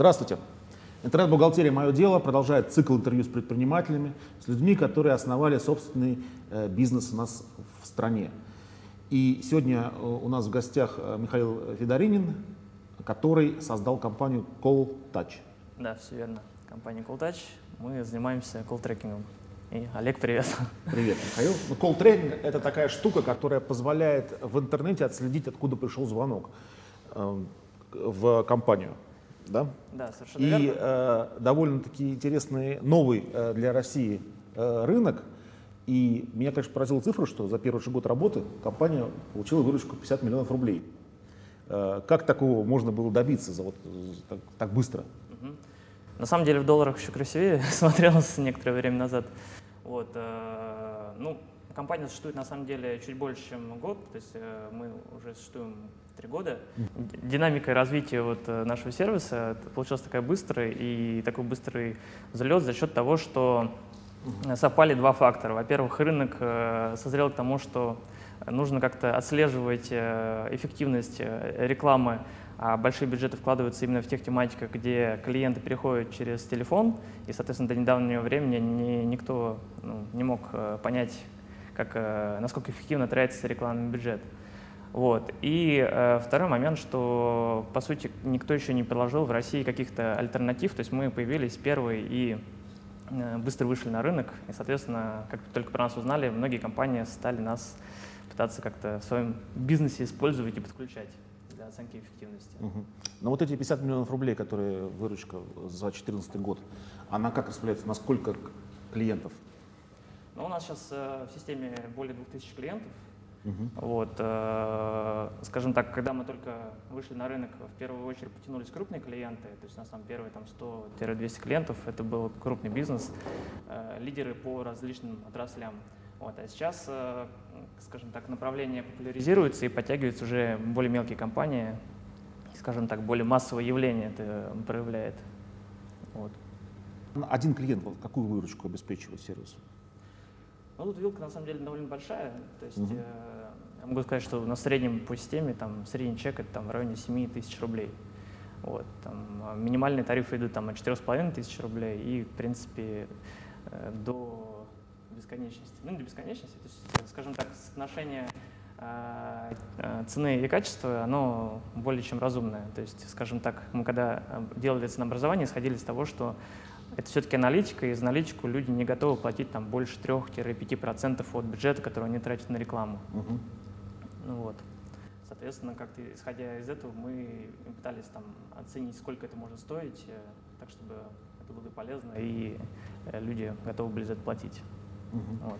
Здравствуйте. Интернет-бухгалтерия «Мое дело» продолжает цикл интервью с предпринимателями, с людьми, которые основали собственный э, бизнес у нас в стране. И сегодня э, у нас в гостях э, Михаил Федоринин, который создал компанию Call Touch. Да, все верно. Компания Call Touch. Мы занимаемся колл-трекингом. И Олег, привет. Привет, Михаил. Ну, колл-трекинг — это такая штука, которая позволяет в интернете отследить, откуда пришел звонок в компанию. Да? Да, совершенно И верно. э, довольно-таки интересный новый э, для России э, рынок. И меня, конечно, поразила цифра, что за первый же год работы компания получила выручку 50 миллионов рублей. Э, как такого можно было добиться за вот, за так, так быстро? На самом деле в долларах еще красивее смотрелось некоторое время назад. Вот, э, ну, компания существует на самом деле чуть больше, чем год, то есть э, мы уже существуем три года. Динамика развития вот э, нашего сервиса получилась такая быстрая и такой быстрый взлет за счет того, что совпали два фактора. Во-первых, рынок э, созрел к тому, что нужно как-то отслеживать э, эффективность рекламы, а большие бюджеты вкладываются именно в тех тематиках, где клиенты переходят через телефон, и, соответственно, до недавнего времени ни- никто ну, не мог понять, как, насколько эффективно тратится рекламный бюджет. Вот. И э, второй момент, что, по сути, никто еще не предложил в России каких-то альтернатив, то есть мы появились первые и э, быстро вышли на рынок, и, соответственно, как только про нас узнали, многие компании стали нас пытаться как-то в своем бизнесе использовать и подключать для оценки эффективности. Мгм. Но вот эти 50 миллионов рублей, которые выручка за 2014 год, она как распределяется, на сколько клиентов? Но у нас сейчас э, в системе более 2000 клиентов. Вот, э, скажем так, когда мы только вышли на рынок, в первую очередь потянулись крупные клиенты, то есть у нас там первые там 100-200 клиентов, это был крупный бизнес, э, лидеры по различным отраслям. Вот, а сейчас, э, скажем так, направление популяризируется и подтягиваются уже более мелкие компании, скажем так, более массовое явление это проявляет. Вот. Один клиент какую выручку обеспечивает сервис? Ну, тут вилка на самом деле довольно большая. То есть Мгм. э, я могу сказать, что на среднем по системе там средний чек это там в районе 7 тысяч рублей. Вот, там, а минимальные тарифы идут там от 4,5 тысяч рублей и, в принципе, э, до бесконечности. Ну, не до бесконечности, то есть, э, скажем так, соотношение э, э, цены и качества, оно более чем разумное. То есть, скажем так, мы когда делали ценообразование, исходили из того, что это все-таки аналитика, и за аналитику люди не готовы платить там больше 3-5% от бюджета, который они тратят на рекламу. Мгм. Ну вот. Соответственно, как-то исходя из этого, мы пытались там оценить, сколько это может стоить, э, так чтобы это было полезно, и э, люди готовы были за это платить. Мгм. Вот.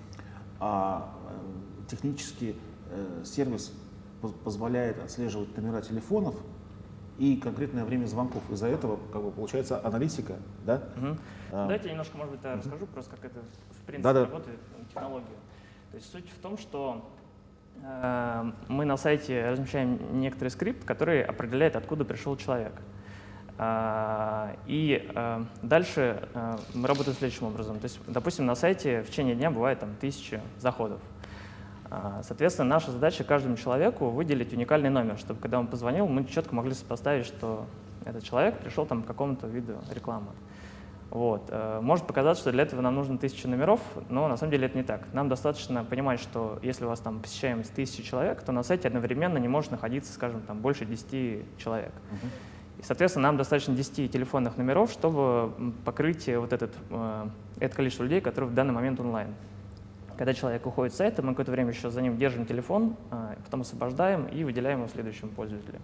А э, технически э, сервис поз- позволяет отслеживать номера телефонов и конкретное время звонков. Из-за этого как бы, получается аналитика, да? А, Давайте я немножко, может быть, да, расскажу просто, как это в принципе Да-да. работает, э, технология. То есть суть в том, что э, мы на сайте размещаем некоторый скрипт, который определяет, откуда пришел человек. А, И э, дальше э, мы работаем следующим образом. То есть, допустим, на сайте в течение дня бывает там тысячи заходов. А, Соответственно, наша задача каждому человеку выделить уникальный номер, чтобы когда он позвонил, мы четко могли сопоставить, что этот человек пришел там к какому-то виду рекламы. Вот. э, Может показаться, что для этого нам нужно тысяча номеров, но на самом деле это не так. Нам достаточно понимать, что если у вас там посещаемость тысячи человек, то на сайте одновременно не может находиться, скажем, там больше 10 человек. И, соответственно, нам достаточно 10 телефонных номеров, чтобы покрыть вот этот, э, это количество людей, которые в данный момент онлайн. Когда человек уходит с сайта, мы какое-то время еще за ним держим телефон, э, потом освобождаем и выделяем его следующему пользователю.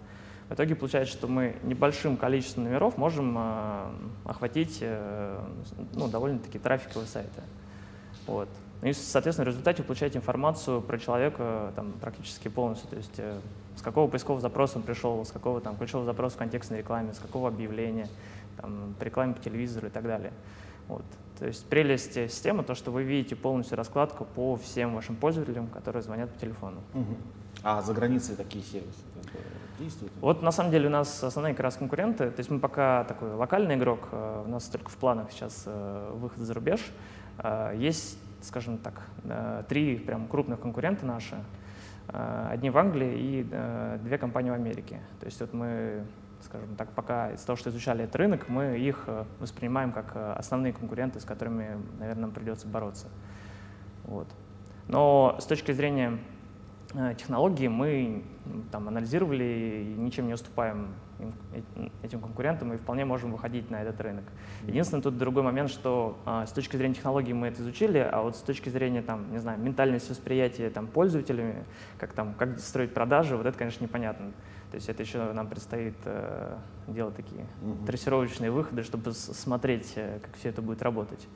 В итоге получается, что мы небольшим количеством номеров можем э, охватить э, ну, довольно-таки трафиковые сайты. Вот. И, соответственно, в результате вы получаете информацию про человека там, практически полностью. То есть э, с какого поискового запроса он пришел, с какого там, ключевого запроса в контекстной рекламе, с какого объявления, там, рекламе по телевизору и так далее. Вот. То есть прелесть системы то, что вы видите полностью раскладку по всем вашим пользователям, которые звонят по телефону. Мгм. А за границей такие сервисы действуют? Вот на самом деле у нас основные как раз конкуренты, то есть мы пока такой локальный игрок, э, у нас только в планах сейчас э, выход за рубеж. Э, Есть, скажем так, три прям крупных конкурента наши. Одни в Англии и две компании в Америке. То есть вот мы скажем так, пока из того, что изучали этот рынок, мы их э, воспринимаем как э, основные конкуренты, с которыми, наверное, нам придется бороться. Вот. Но с точки зрения э, технологии мы там анализировали и ничем не уступаем этим конкурентам и вполне можем выходить на этот рынок. Единственное, тут другой момент, что а, с точки зрения технологий мы это изучили, а вот с точки зрения, там, не знаю, ментальности восприятия там, пользователями, как, там, как строить продажи, вот это, конечно, непонятно. То есть это еще нам предстоит э, делать такие mm-hmm. трассировочные выходы, чтобы смотреть, э, как все это будет работать.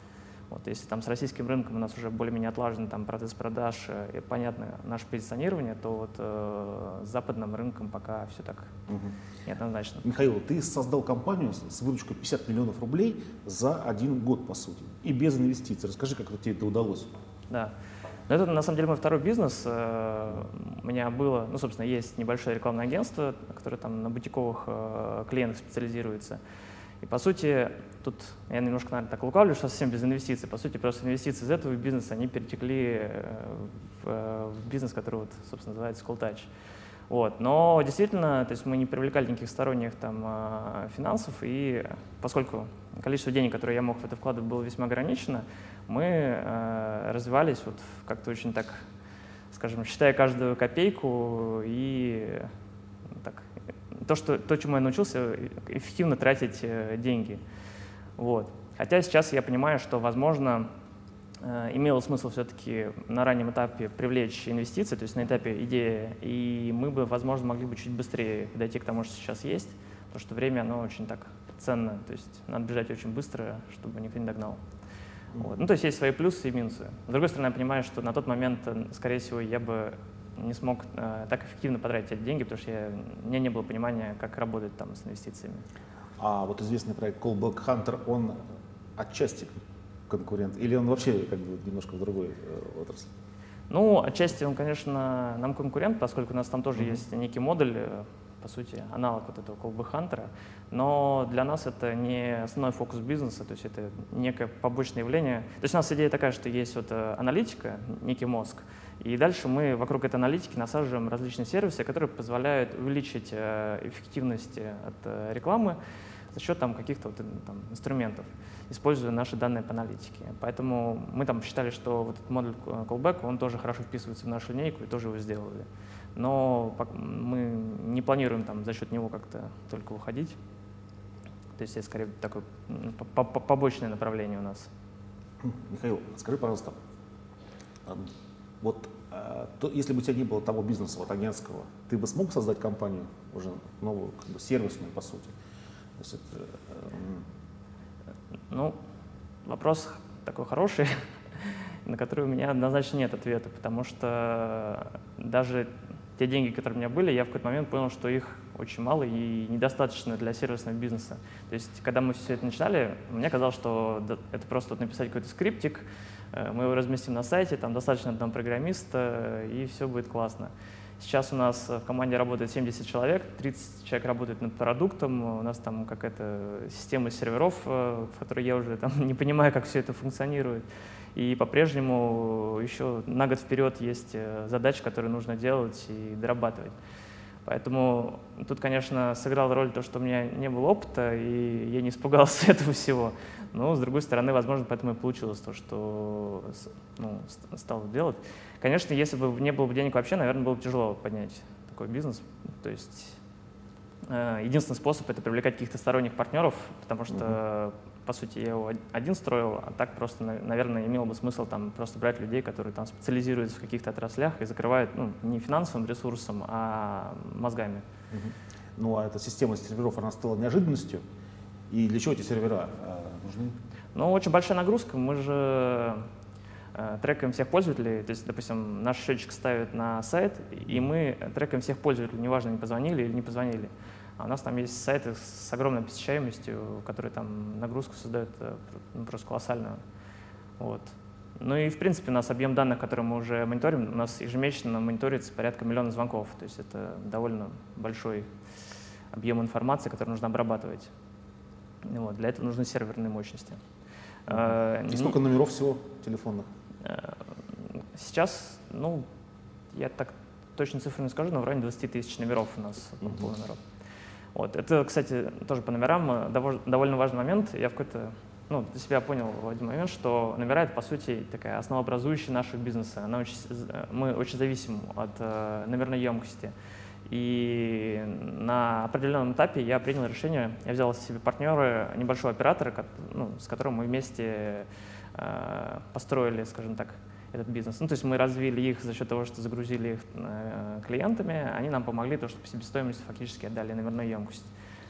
Вот, если там с российским рынком у нас уже более-менее отлажен там, процесс продаж э, и понятно наше позиционирование, то вот э, с западным рынком пока все так угу. неоднозначно. Михаил, ты создал компанию с выручкой 50 миллионов рублей за один год, по сути, и без инвестиций. Расскажи, как тебе это удалось. Да. Но это, на самом деле, мой второй бизнес. Э, у меня было, ну, собственно, есть небольшое рекламное агентство, которое там на бутиковых э, клиентах специализируется. И, по сути, тут я немножко, наверное, так лукавлю, что совсем без инвестиций. По сути, просто инвестиции из этого бизнеса, они перетекли э, в, в бизнес, который, вот, собственно, называется School Touch. Вот. Но действительно, то есть мы не привлекали никаких сторонних там, финансов, и поскольку количество денег, которое я мог в это вкладывать, было весьма ограничено, мы э, развивались вот как-то очень так, скажем, считая каждую копейку и так, то, что, то, чему я научился, эффективно тратить э, деньги. Вот. Хотя сейчас я понимаю, что, возможно, имело смысл все-таки на раннем этапе привлечь инвестиции, то есть на этапе идеи, и мы бы, возможно, могли бы чуть быстрее дойти к тому, что сейчас есть, потому что время, оно очень так ценно, то есть надо бежать очень быстро, чтобы никто не догнал. Вот. Ну, то есть есть свои плюсы и минусы. С другой стороны, я понимаю, что на тот момент, э, скорее всего, я бы не смог э, так эффективно потратить эти деньги, потому что я, у меня не было понимания, как работать там с инвестициями. А вот известный проект Callback Hunter, он отчасти конкурент или он вообще как бы немножко в другой э, отрасли? Ну, отчасти он, конечно, нам конкурент, поскольку у нас там тоже mm-hmm. есть некий модуль, э, по сути, аналог вот этого колбы Хантера, но для нас это не основной фокус бизнеса, то есть это некое побочное явление. То есть у нас идея такая, что есть вот э, аналитика, некий мозг, и дальше мы вокруг этой аналитики насаживаем различные сервисы, которые позволяют увеличить э, эффективность от рекламы за счет там, каких-то вот, там, инструментов, используя наши данные по аналитике. Поэтому мы там считали, что вот этот модуль callback, он тоже хорошо вписывается в нашу линейку и тоже его сделали но мы не планируем там за счет него как-то только выходить. То есть это скорее такое побочное направление у нас. Михаил, скажи, пожалуйста, вот э, то, если бы у тебя не было того бизнеса вот, агентского, ты бы смог создать компанию уже новую, как бы сервисную, по сути? То есть это, э, ну, вопрос такой хороший, на который у меня однозначно нет ответа, потому что даже те деньги, которые у меня были, я в какой-то момент понял, что их очень мало и недостаточно для сервисного бизнеса. То есть, когда мы все это начинали, мне казалось, что это просто вот написать какой-то скриптик, э, мы его разместим на сайте, там достаточно одного программиста, и все будет классно. Сейчас у нас в команде работает 70 человек, 30 человек работает над продуктом, у нас там какая-то система серверов, э, в которой я уже там не понимаю, как все это функционирует. И по-прежнему еще на год вперед есть э, задачи, которые нужно делать и дорабатывать. Поэтому тут, конечно, сыграл роль то, что у меня не было опыта, и я не испугался этого всего. Но, с другой стороны, возможно, поэтому и получилось то, что ну, стал делать. Конечно, если бы не было бы денег вообще, наверное, было бы тяжело поднять такой бизнес. То есть э, единственный способ — это привлекать каких-то сторонних партнеров, потому что по сути, я его один строил, а так просто, наверное, имело бы смысл там просто брать людей, которые там специализируются в каких-то отраслях и закрывают ну, не финансовым ресурсом, а мозгами. Ну, а эта система серверов, она стала неожиданностью. И для чего эти сервера э, нужны? Ну, очень большая нагрузка. Мы же трекаем всех пользователей. То есть, допустим, наш счетчик ставит на сайт, и мы трекаем всех пользователей, неважно, не позвонили или не позвонили. А у нас там есть сайты с огромной посещаемостью, которые там нагрузку создают э, ну, просто колоссальную. Вот. Ну и, в принципе, у нас объем данных, которые мы уже мониторим, у нас ежемесячно мониторится порядка миллиона звонков. То есть это довольно большой объем информации, который нужно обрабатывать. Вот. Для этого нужны серверные мощности. Uh-huh. И сколько номеров всего телефонных? Э, сейчас, ну, я так точно цифры не скажу, но в районе 20 тысяч номеров у нас uh-huh. номеров. Вот. Это, кстати, тоже по номерам довольно важный момент. Я в какой-то ну, для себя понял в один момент, что номера — это, по сути, такая основообразующая нашего бизнеса. Она очень, мы очень зависим от э, номерной емкости. И на определенном этапе я принял решение, я взял себе партнера, небольшого оператора, ну, с которым мы вместе э, построили, скажем так, этот бизнес. Ну, то есть мы развили их за счет того, что загрузили их э, клиентами, они нам помогли, то, что по себестоимости фактически отдали номерную емкость.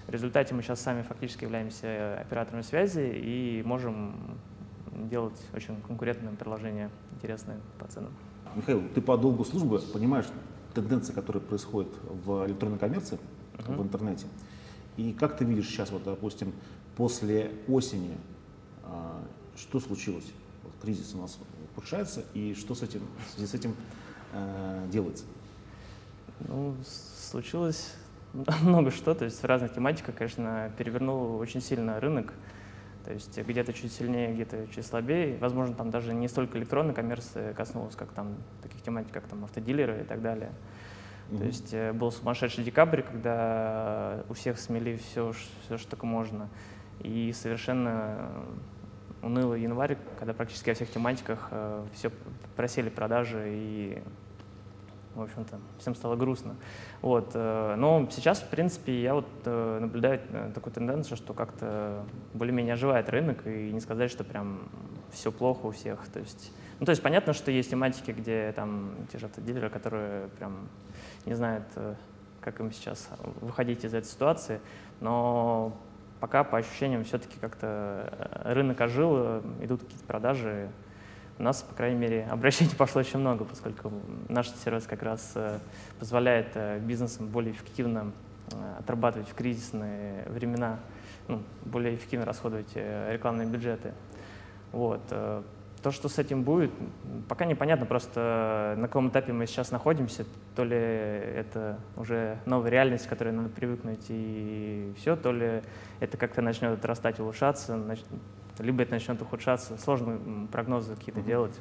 В результате мы сейчас сами фактически являемся операторами связи и можем делать очень конкурентное приложение, интересное по ценам. Михаил, ты по долгу службы понимаешь тенденции, которые происходят в электронной коммерции, uh-huh. в интернете. И как ты видишь сейчас, вот, допустим, после осени, а, что случилось? Вот кризис у нас повышается, и что с этим, в связи с этим э, делается? Ну, случилось много что, то есть в разных тематиках, конечно, перевернул очень сильно рынок, то есть где-то чуть сильнее, где-то чуть слабее. Возможно, там даже не столько электронной коммерции коснулось, как там таких тематик, как там автодилеры и так далее. Mm-hmm. То есть э, был сумасшедший декабрь, когда у всех смели все, все, что только можно. И совершенно унылый январь, когда практически во всех тематиках э, все просели продажи и в общем-то, всем стало грустно. Вот. Э, но сейчас, в принципе, я вот э, наблюдаю э, такую тенденцию, что как-то более-менее оживает рынок, и не сказать, что прям все плохо у всех. То есть, ну, то есть понятно, что есть тематики, где там те же автодилеры, которые прям не знают, как им сейчас выходить из этой ситуации, но пока по ощущениям все-таки как-то рынок ожил, идут какие-то продажи, у нас, по крайней мере, обращений пошло очень много, поскольку наш сервис как раз э, позволяет э, бизнесам более эффективно э, отрабатывать в кризисные времена, ну, более эффективно расходовать рекламные бюджеты. Вот. То, что с этим будет, пока непонятно просто, на каком этапе мы сейчас находимся, то ли это уже новая реальность, к которой надо привыкнуть и все, то ли это как-то начнет отрастать, улучшаться, либо это начнет ухудшаться, сложно прогнозы какие-то делать.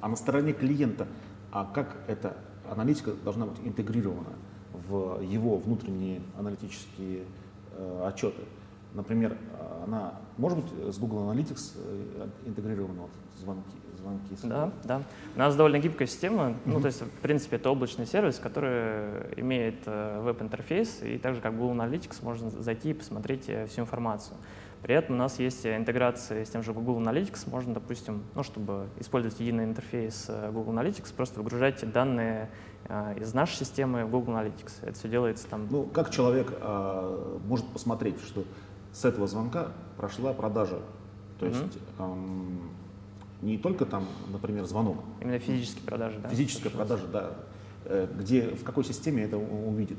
А на стороне клиента, а как эта аналитика должна быть интегрирована в его внутренние аналитические э, отчеты? Например, она может быть с Google Analytics э, интегрирована вот, звонки, звонки? Да, да. У нас довольно гибкая система. Mm-hmm. Ну, то есть, в принципе, это облачный сервис, который имеет э, веб-интерфейс, и так же, как Google Analytics, можно зайти и посмотреть э, всю информацию. При этом у нас есть интеграция с тем же Google Analytics. Можно, допустим, ну, чтобы использовать единый интерфейс э, Google Analytics, просто выгружать данные э, из нашей системы в Google Analytics. Это все делается там. Ну, как человек э, может посмотреть, что с этого звонка прошла продажа? То есть эм, не только там, например, звонок. Именно физические продажи, да? Физическая продажа, да. Э, где, в какой системе это увидит?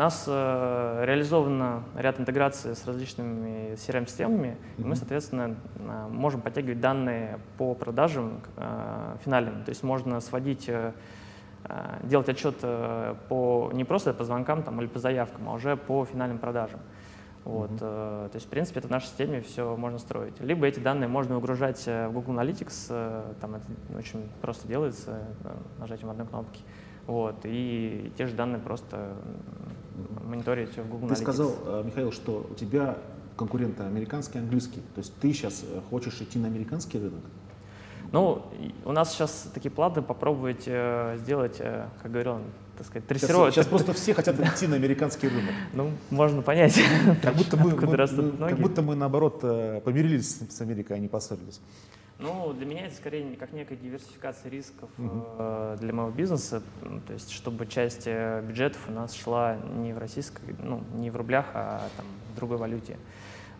нас э, реализовано ряд интеграций с различными CRM-системами, и мы, соответственно, э, можем подтягивать данные по продажам э, финальным. То есть можно сводить, э, э делать отчет э, по, не просто по звонкам там, или по заявкам, а уже по финальным продажам. Вот, mm-hmm. э, то есть, в принципе, это в нашей системе все можно строить. Либо эти данные можно выгружать э, в Google Analytics, э, там это очень просто делается, нажатием одной кнопки. Вот, и те же данные просто мониторить в Google Ты сказал, э, Михаил, что у тебя конкуренты американский и английский. То есть ты сейчас э, хочешь идти на американский рынок? Ну, у нас сейчас такие планы попробовать э, сделать, э, как говорил он, так сказать, дрессировать. Сейчас, сейчас просто все хотят идти на американский рынок. Ну, можно понять. Как будто мы, мы, как будто мы наоборот, э, помирились с Америкой, а не поссорились. Ну, для меня это скорее как некая диверсификация рисков угу. э, для моего бизнеса, то есть чтобы часть э, бюджетов у нас шла не в российской, ну, не в рублях, а там, в другой валюте.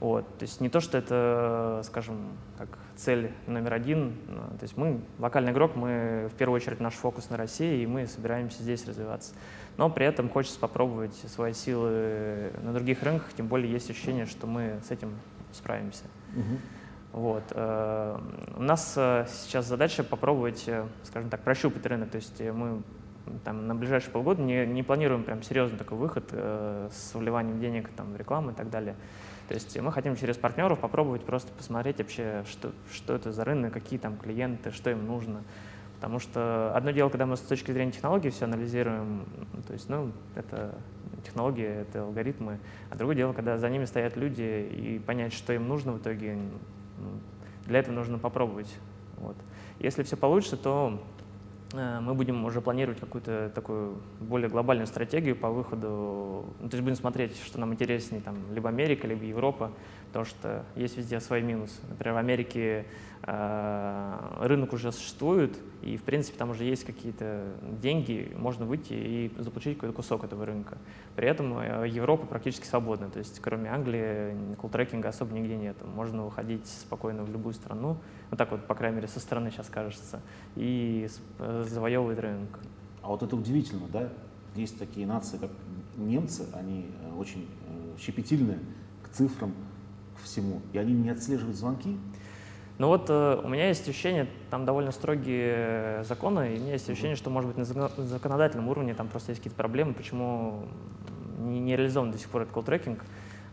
Вот. То есть не то, что это, скажем, как цель номер один. То есть мы локальный игрок, мы в первую очередь наш фокус на России, и мы собираемся здесь развиваться. Но при этом хочется попробовать свои силы на других рынках, тем более есть ощущение, что мы с этим справимся. Угу. Вот. Э, у нас э, сейчас задача попробовать, э, скажем так, прощупать рынок. То есть мы там, на ближайшие полгода не, не планируем прям серьезный такой выход с вливанием денег там, в рекламу и так далее. То есть мы хотим через партнеров попробовать просто посмотреть вообще, что, что это за рынок, какие там клиенты, что им нужно. Потому что одно дело, когда мы с точки зрения технологий все анализируем, то есть, ну, это технологии, это алгоритмы, а другое дело, когда за ними стоят люди и понять, что им нужно в итоге, для этого нужно попробовать. Вот. Если все получится, то э, мы будем уже планировать какую-то такую более глобальную стратегию по выходу, ну, то есть будем смотреть, что нам интереснее, там, либо Америка, либо Европа, потому что есть везде свои минусы. Например, в Америке э, рынок уже существует, и, в принципе, там уже есть какие-то деньги, можно выйти и заполучить какой-то кусок этого рынка. При этом э, Европа практически свободна, то есть кроме Англии колл-трекинга особо нигде нет. Можно выходить спокойно в любую страну, вот так вот, по крайней мере, со стороны сейчас кажется, и э, завоевывать рынок. А вот это удивительно, да? Есть такие нации, как немцы, они очень щепетильные к цифрам, всему, и они не отслеживают звонки? Ну вот э, у меня есть ощущение, там довольно строгие законы, и у меня есть ощущение, что, может быть, на законодательном уровне там просто есть какие-то проблемы, почему не, не реализован до сих пор этот колл-трекинг.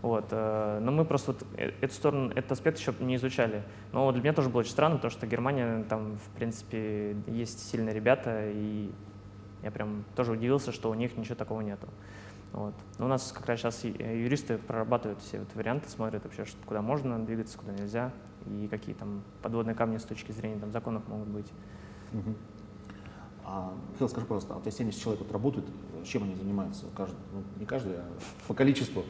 Вот. Э, но мы просто вот э, эту сторону, этот аспект еще не изучали. Но для меня тоже было очень странно, потому что Германия, там, в принципе, есть сильные ребята, и я прям тоже удивился, что у них ничего такого нету. Вот. Но у нас как раз сейчас э, юристы прорабатывают все вот варианты, смотрят вообще, что, куда можно двигаться, куда нельзя, и какие там подводные камни с точки зрения там, законов могут быть. Угу. А, Михаил, скажи, пожалуйста, а у тебя 70 человек вот работают, чем они занимаются? Каждый, ну, не каждый, а по количеству.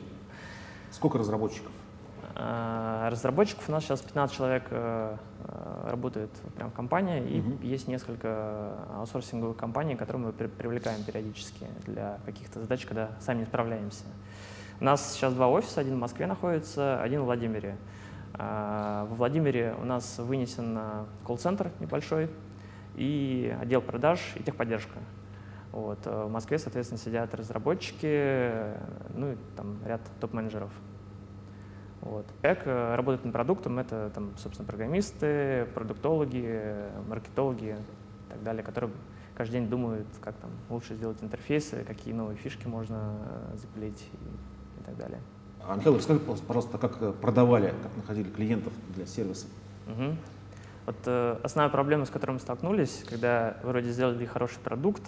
Сколько разработчиков? А, разработчиков у нас сейчас 15 человек э, э, работает прям в компании, и угу. есть несколько аутсорсинговых компаний, которые мы привлекаем периодически для каких-то задач, когда сами не справляемся. У нас сейчас два офиса, один в Москве находится, один в Владимире. Во Владимире у нас вынесен колл-центр небольшой, и отдел продаж, и техподдержка. Вот. Э, в Москве, соответственно, сидят разработчики, ну и там ряд топ-менеджеров. Вот. Как э, работать над продуктом, это, там, собственно, программисты, продуктологи, маркетологи и так далее, которые каждый день думают, как там лучше сделать интерфейсы, какие новые фишки можно э, запилить и, и так далее. А, Михаил, расскажи, пожалуйста, как э, продавали, как находили клиентов для сервиса? Угу. Вот э, основная проблема, с которой мы столкнулись, когда вроде сделали хороший продукт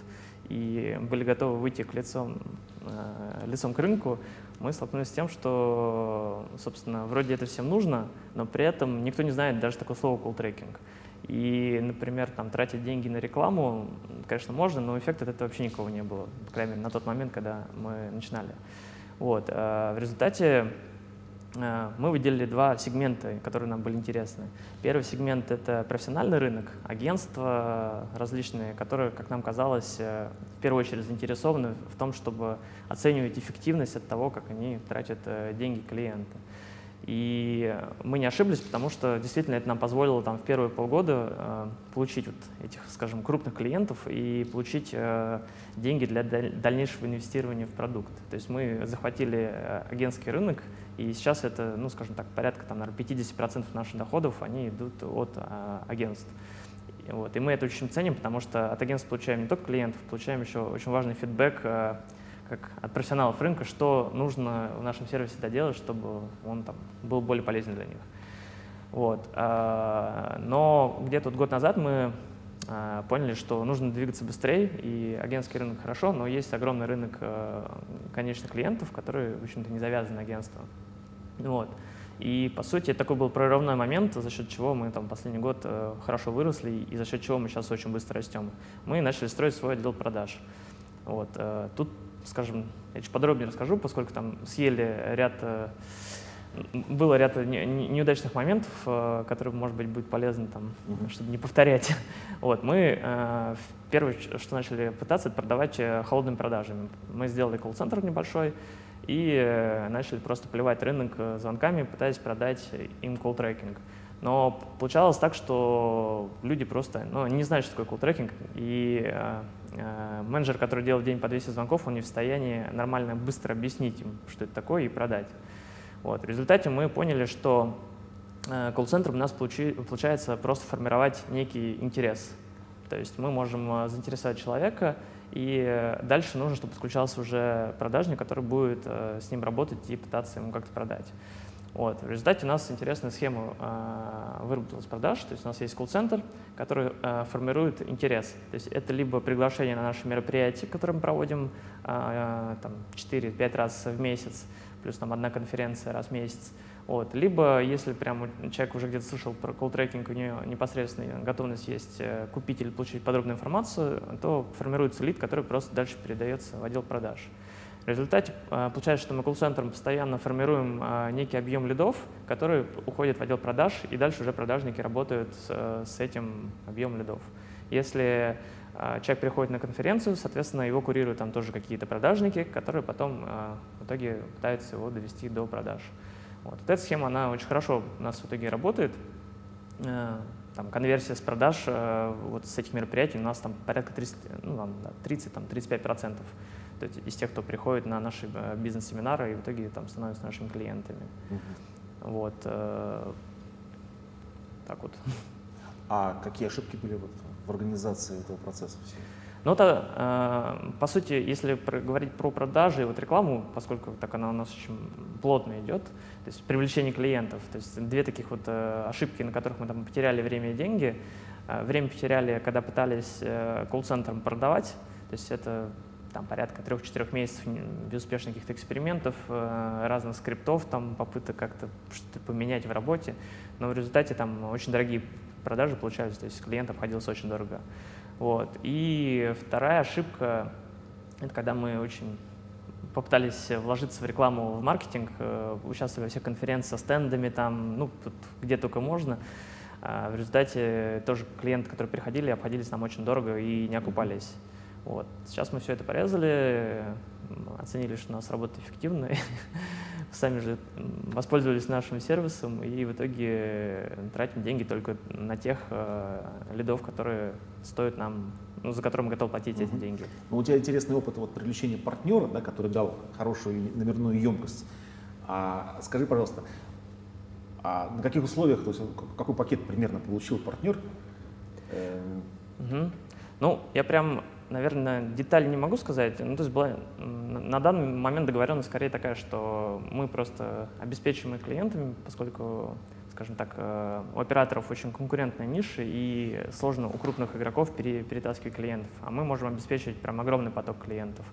и были готовы выйти к лицом, э, лицом к рынку, мы столкнулись с тем, что, собственно, вроде это всем нужно, но при этом никто не знает даже такое слово колл-трекинг. И, например, там, тратить деньги на рекламу, конечно, можно, но эффекта от этого вообще никого не было, по крайней мере, на тот момент, когда мы начинали. Вот. А в результате Э, мы выделили два сегмента, которые нам были интересны. Первый сегмент — это профессиональный рынок, агентства различные, которые, как нам казалось, э, в первую очередь заинтересованы в том, чтобы оценивать эффективность от того, как они тратят э, деньги клиента. И мы не ошиблись, потому что действительно это нам позволило там, в первые полгода э, получить вот этих, скажем, крупных клиентов и получить э, деньги для дальнейшего инвестирования в продукт. То есть мы захватили агентский рынок и сейчас это, ну, скажем так, порядка там, наверное, 50% наших доходов, они идут от а, агентств. Вот. И мы это очень ценим, потому что от агентств получаем не только клиентов, получаем еще очень важный фидбэк а, как от профессионалов рынка, что нужно в нашем сервисе доделать, чтобы он там, был более полезен для них. Вот. А, но где-то год назад мы а, поняли, что нужно двигаться быстрее, и агентский рынок хорошо, но есть огромный рынок а, конечных клиентов, которые, в общем-то, не завязаны на агентство. Вот. И, по сути, такой был прорывной момент, за счет чего мы там последний год э, хорошо выросли, и за счет чего мы сейчас очень быстро растем. Мы начали строить свой отдел продаж. Вот. Э, тут, скажем, я чуть подробнее расскажу, поскольку там съели ряд, э, было ряд не, неудачных моментов, э, которые, может быть, будет полезно, там, mm-hmm. чтобы не повторять. Вот. Мы э, первое, что начали пытаться, это продавать э, холодными продажами. Мы сделали колл-центр небольшой, и начали просто поливать рынок звонками, пытаясь продать им колл-трекинг. Но получалось так, что люди просто ну, не знают, что такое колл-трекинг, и э, менеджер, который делает день по 200 звонков, он не в состоянии нормально, быстро объяснить им, что это такое, и продать. Вот. В результате мы поняли, что э, колл-центр у нас получи, получается просто формировать некий интерес. То есть мы можем заинтересовать человека, и дальше нужно, чтобы подключался уже продажник, который будет с ним работать и пытаться ему как-то продать. Вот. В результате у нас интересная схема э, выработалась продаж, то есть у нас есть колл-центр, который э, формирует интерес. То есть это либо приглашение на наши мероприятия, которые мы проводим э, там, 4-5 раз в месяц, плюс там одна конференция раз в месяц. Вот. Либо, если прям человек уже где-то слышал про колл-трекинг, у него непосредственно готовность есть э, купить или получить подробную информацию, то формируется лид, который просто дальше передается в отдел продаж. В результате э, получается, что мы колл-центром постоянно формируем э, некий объем лидов, который уходит в отдел продаж, и дальше уже продажники работают с, этим объемом лидов. Если человек приходит на конференцию, соответственно, его курируют там тоже какие-то продажники, которые потом в итоге пытаются его довести до продаж. Вот. вот эта схема, она очень хорошо у нас в итоге работает. Там, конверсия с продаж вот с этих мероприятий у нас там порядка 30, ну, 30-35 процентов то есть из тех, кто приходит на наши э, бизнес-семинары и в итоге там становятся нашими клиентами. Угу. Вот. Э, так вот. А какие ошибки были вот в организации этого процесса? Ну, это, э, по сути, если про, говорить про продажи и вот рекламу, поскольку так она у нас очень плотно идет, то есть привлечение клиентов, то есть две таких вот э, ошибки, на которых мы там потеряли время и деньги. Э, время потеряли, когда пытались э, колл-центром продавать, то есть это там порядка трех-четырех месяцев безуспешных каких-то экспериментов, э, разных скриптов, там попыток как-то что-то поменять в работе, но в результате там очень дорогие продажи получались, то есть клиент обходился очень дорого. Вот. И вторая ошибка — это когда мы очень попытались вложиться в рекламу, в маркетинг, э, участвовали во всех конференциях со стендами, там, ну, где только можно. А в результате тоже клиенты, которые приходили, обходились нам очень дорого и не окупались. Вот. Сейчас мы все это порезали, оценили, что у нас работа эффективная, сами же воспользовались нашим сервисом и в итоге тратим деньги только на тех э, лидов, которые стоят нам, ну, за которые мы готовы платить угу. эти деньги. Ну, у тебя интересный опыт вот, привлечения партнера, да, который дал хорошую номерную емкость. А, скажи, пожалуйста, а на каких условиях, то есть какой пакет примерно получил партнер? Угу. Ну, я прям наверное, детали не могу сказать. Ну, то есть была на данный момент договоренность скорее такая, что мы просто обеспечиваем клиентами, поскольку, скажем так, э, у операторов очень конкурентная ниша, и сложно у крупных игроков перетаскивать клиентов. А мы можем обеспечивать прям огромный поток клиентов.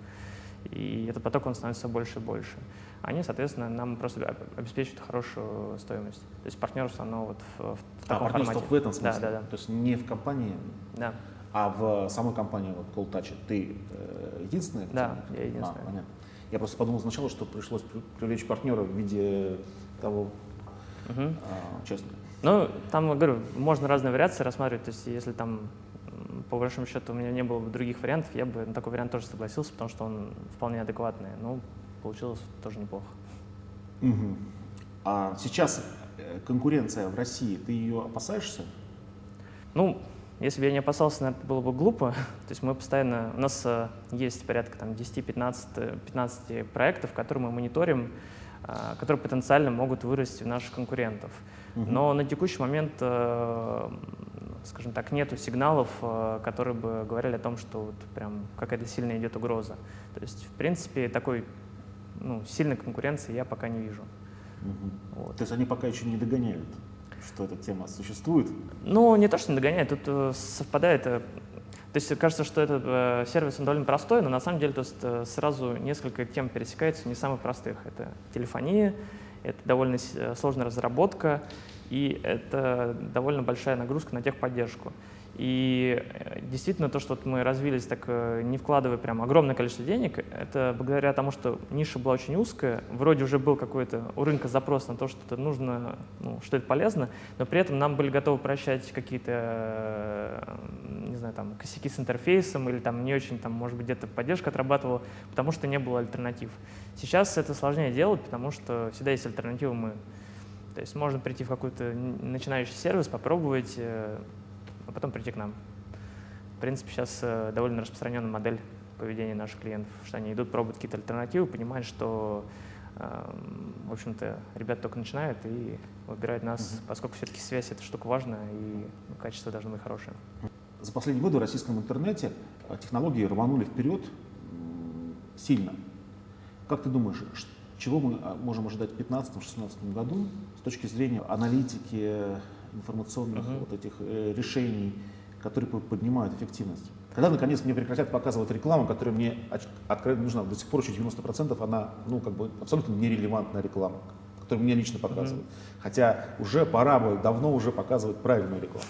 И этот поток, он становится больше и больше. Они, соответственно, нам просто обеспечивают хорошую стоимость. То есть партнерство, оно вот в, в а, таком а, партнерство формате. в этом смысле? Да, да, да. То есть не в компании? Да. А в самой компании вот, Call Touch ты э, единственный? Да, я единственный. А, понятно. Я просто подумал сначала, что пришлось привлечь партнера в виде того угу. а, участника. Ну, там, говорю, можно разные вариации рассматривать. То есть, если там, по большому счету, у меня не было других вариантов, я бы на такой вариант тоже согласился, потому что он вполне адекватный. Ну, получилось тоже неплохо. Угу. А сейчас э, конкуренция в России, ты ее опасаешься? Ну, если бы я не опасался, наверное, было бы глупо. То есть мы постоянно, у нас э, есть порядка там, 10-15 15 проектов, которые мы мониторим, э, которые потенциально могут вырасти в наших конкурентов. Но на текущий момент, э, скажем так, нету сигналов, которые бы говорили о том, что вот прям какая-то сильная идет угроза. То есть, в принципе, такой ну, сильной конкуренции я пока не вижу. Угу. Вот. То есть они пока еще не догоняют? Что эта тема существует? Ну, не то, что не догоняет, тут э, совпадает. Э, то есть кажется, что этот э, сервис он довольно простой, но на самом деле то есть, э, сразу несколько тем пересекается, не самых простых. Это телефония, это довольно сложная разработка, и это довольно большая нагрузка на техподдержку. И э, действительно то, что мы развились так, э, не вкладывая прям огромное количество денег, это благодаря тому, что ниша была очень узкая, вроде уже был какой-то у рынка запрос на то, что это нужно, ну, что это полезно, но при этом нам были готовы прощать какие-то, э, не знаю, там, косяки с интерфейсом или там не очень, там, может быть, где-то поддержка отрабатывала, потому что не было альтернатив. Сейчас это сложнее делать, потому что всегда есть альтернативы мы. То есть можно прийти в какой-то начинающий сервис, попробовать, а потом прийти к нам. В принципе, сейчас э, довольно распространенная модель поведения наших клиентов, что они идут пробовать какие-то альтернативы, понимают, что, эм, в общем-то, ребята только начинают и выбирают нас, mm-hmm. поскольку все-таки связь — это штука важная, и ну, качество должно быть хорошее. за последние годы в российском интернете технологии рванули вперед сильно. Как ты думаешь, чего мы можем ожидать в 2015-2016 году с точки зрения аналитики, информационных uh-huh. вот этих э, решений, которые поднимают эффективность? Когда, наконец, мне прекратят показывать рекламу, которая мне откровенно нужна, до сих пор еще 90% она, ну, как бы абсолютно нерелевантная реклама, которую мне лично показывают. Mm-hmm. Хотя уже пора бы давно уже показывать правильную рекламу.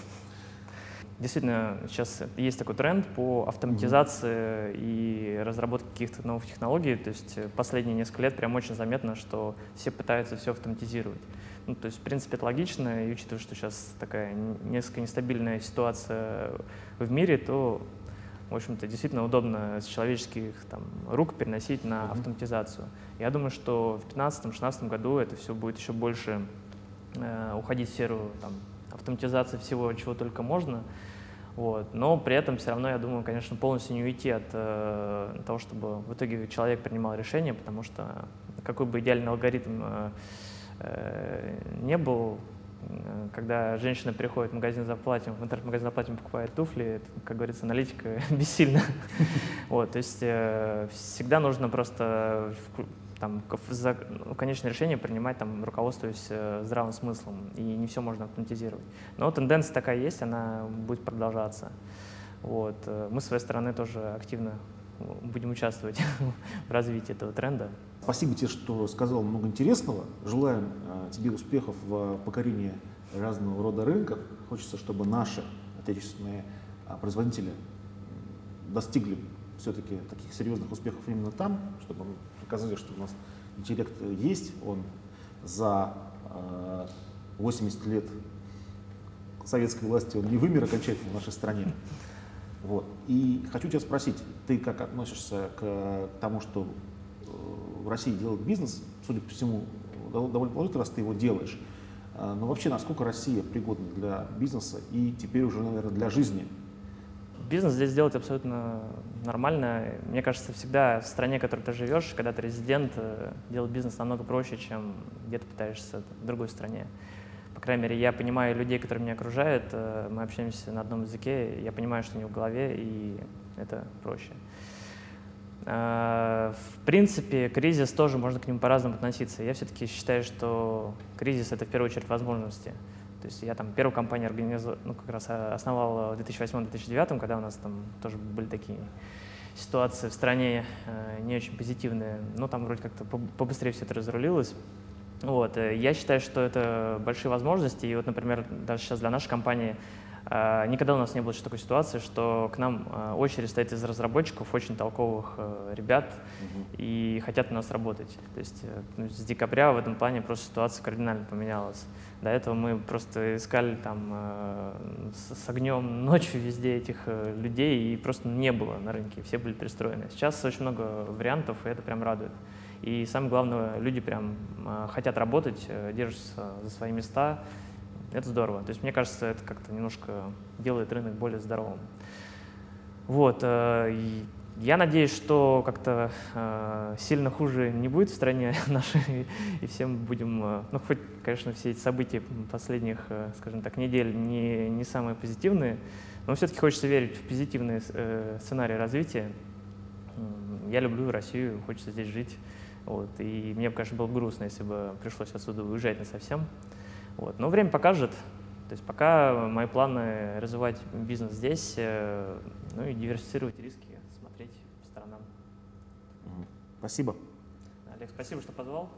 Действительно, сейчас есть такой тренд по автоматизации mm-hmm. и разработке каких-то новых технологий. То есть последние несколько лет прям очень заметно, что все пытаются все автоматизировать. Ну, то есть, в принципе, это логично, и учитывая, что сейчас такая несколько нестабильная ситуация в мире, то в общем-то, действительно удобно с человеческих там, рук переносить на mm-hmm. автоматизацию. Я думаю, что в 2015-2016 году это все будет еще больше э, уходить в сферу там, автоматизации всего, чего только можно. Вот. Но при этом все равно, я думаю, конечно, полностью не уйти от э, того, чтобы в итоге человек принимал решение, потому что какой бы идеальный алгоритм э, э, не был, Э, когда женщина приходит в магазин за платьем, в интернет-магазин за платьем покупает туфли, это, как говорится, аналитика бессильна. вот, то есть э, всегда нужно просто там, за ну, конечное решение принимать, там, руководствуясь э, здравым смыслом, и не все можно автоматизировать. Но тенденция такая есть, она будет продолжаться. Вот. Э, мы, с своей стороны, тоже активно будем участвовать в развитии этого тренда. Спасибо тебе, что сказал много интересного. Желаем э, тебе успехов в покорении разного рода рынков. Хочется, чтобы наши отечественные э, производители достигли все-таки таких серьезных успехов именно там, чтобы мы показали, что у нас интеллект есть, он за э, 80 лет советской власти он не вымер окончательно в нашей стране. Вот. И хочу тебя спросить, ты как относишься к тому, что э, в России делают бизнес, судя по всему, довольно положительно, раз ты его делаешь. А, но вообще, насколько Россия пригодна для бизнеса и теперь уже, наверное, для жизни? Бизнес здесь делать абсолютно нормально. Мне кажется, всегда в стране, в которой ты живешь, когда ты резидент, э, делать бизнес намного проще, чем где ты пытаешься в другой стране крайней мере, я понимаю людей, которые меня окружают, э, мы общаемся на одном языке, я понимаю, что они в голове, и это проще. Э, в принципе, кризис тоже можно к нему по-разному относиться. Я все-таки считаю, что кризис — это в первую очередь возможности. То есть я там первую компанию организовал, ну, как раз э, основал в 2008-2009, когда у нас там тоже были такие ситуации в стране не очень позитивные. Но там вроде как-то побыстрее все это разрулилось. Вот. Э, я считаю, что это большие возможности. И вот, например, даже сейчас для нашей компании э, никогда у нас не было еще такой ситуации, что к нам э, очередь стоит из разработчиков, очень толковых ребят, угу. и хотят у нас работать. То есть ну, с декабря в этом плане просто ситуация кардинально поменялась. До этого мы просто искали там с, огнем ночью везде этих людей, и просто не было на рынке, все были перестроены. Сейчас очень много вариантов, и это прям радует. И самое главное, люди прям а, хотят работать, э, держатся за свои места. Это здорово. То есть мне кажется, это как-то немножко делает рынок более здоровым. Вот. Э, я надеюсь, что как-то э, сильно хуже не будет в стране нашей, и всем будем, ну, хоть, конечно, все эти события последних, скажем так, недель не, не самые позитивные, но все-таки хочется верить в позитивные сценарии развития. Я люблю Россию, хочется здесь жить. Вот, и мне, конечно, было грустно, если бы пришлось отсюда уезжать на совсем. Вот. Но время покажет. То есть пока мои планы развивать бизнес здесь, э, ну и диверсифицировать риски, смотреть по сторонам. Спасибо. Олег, спасибо, что позвал.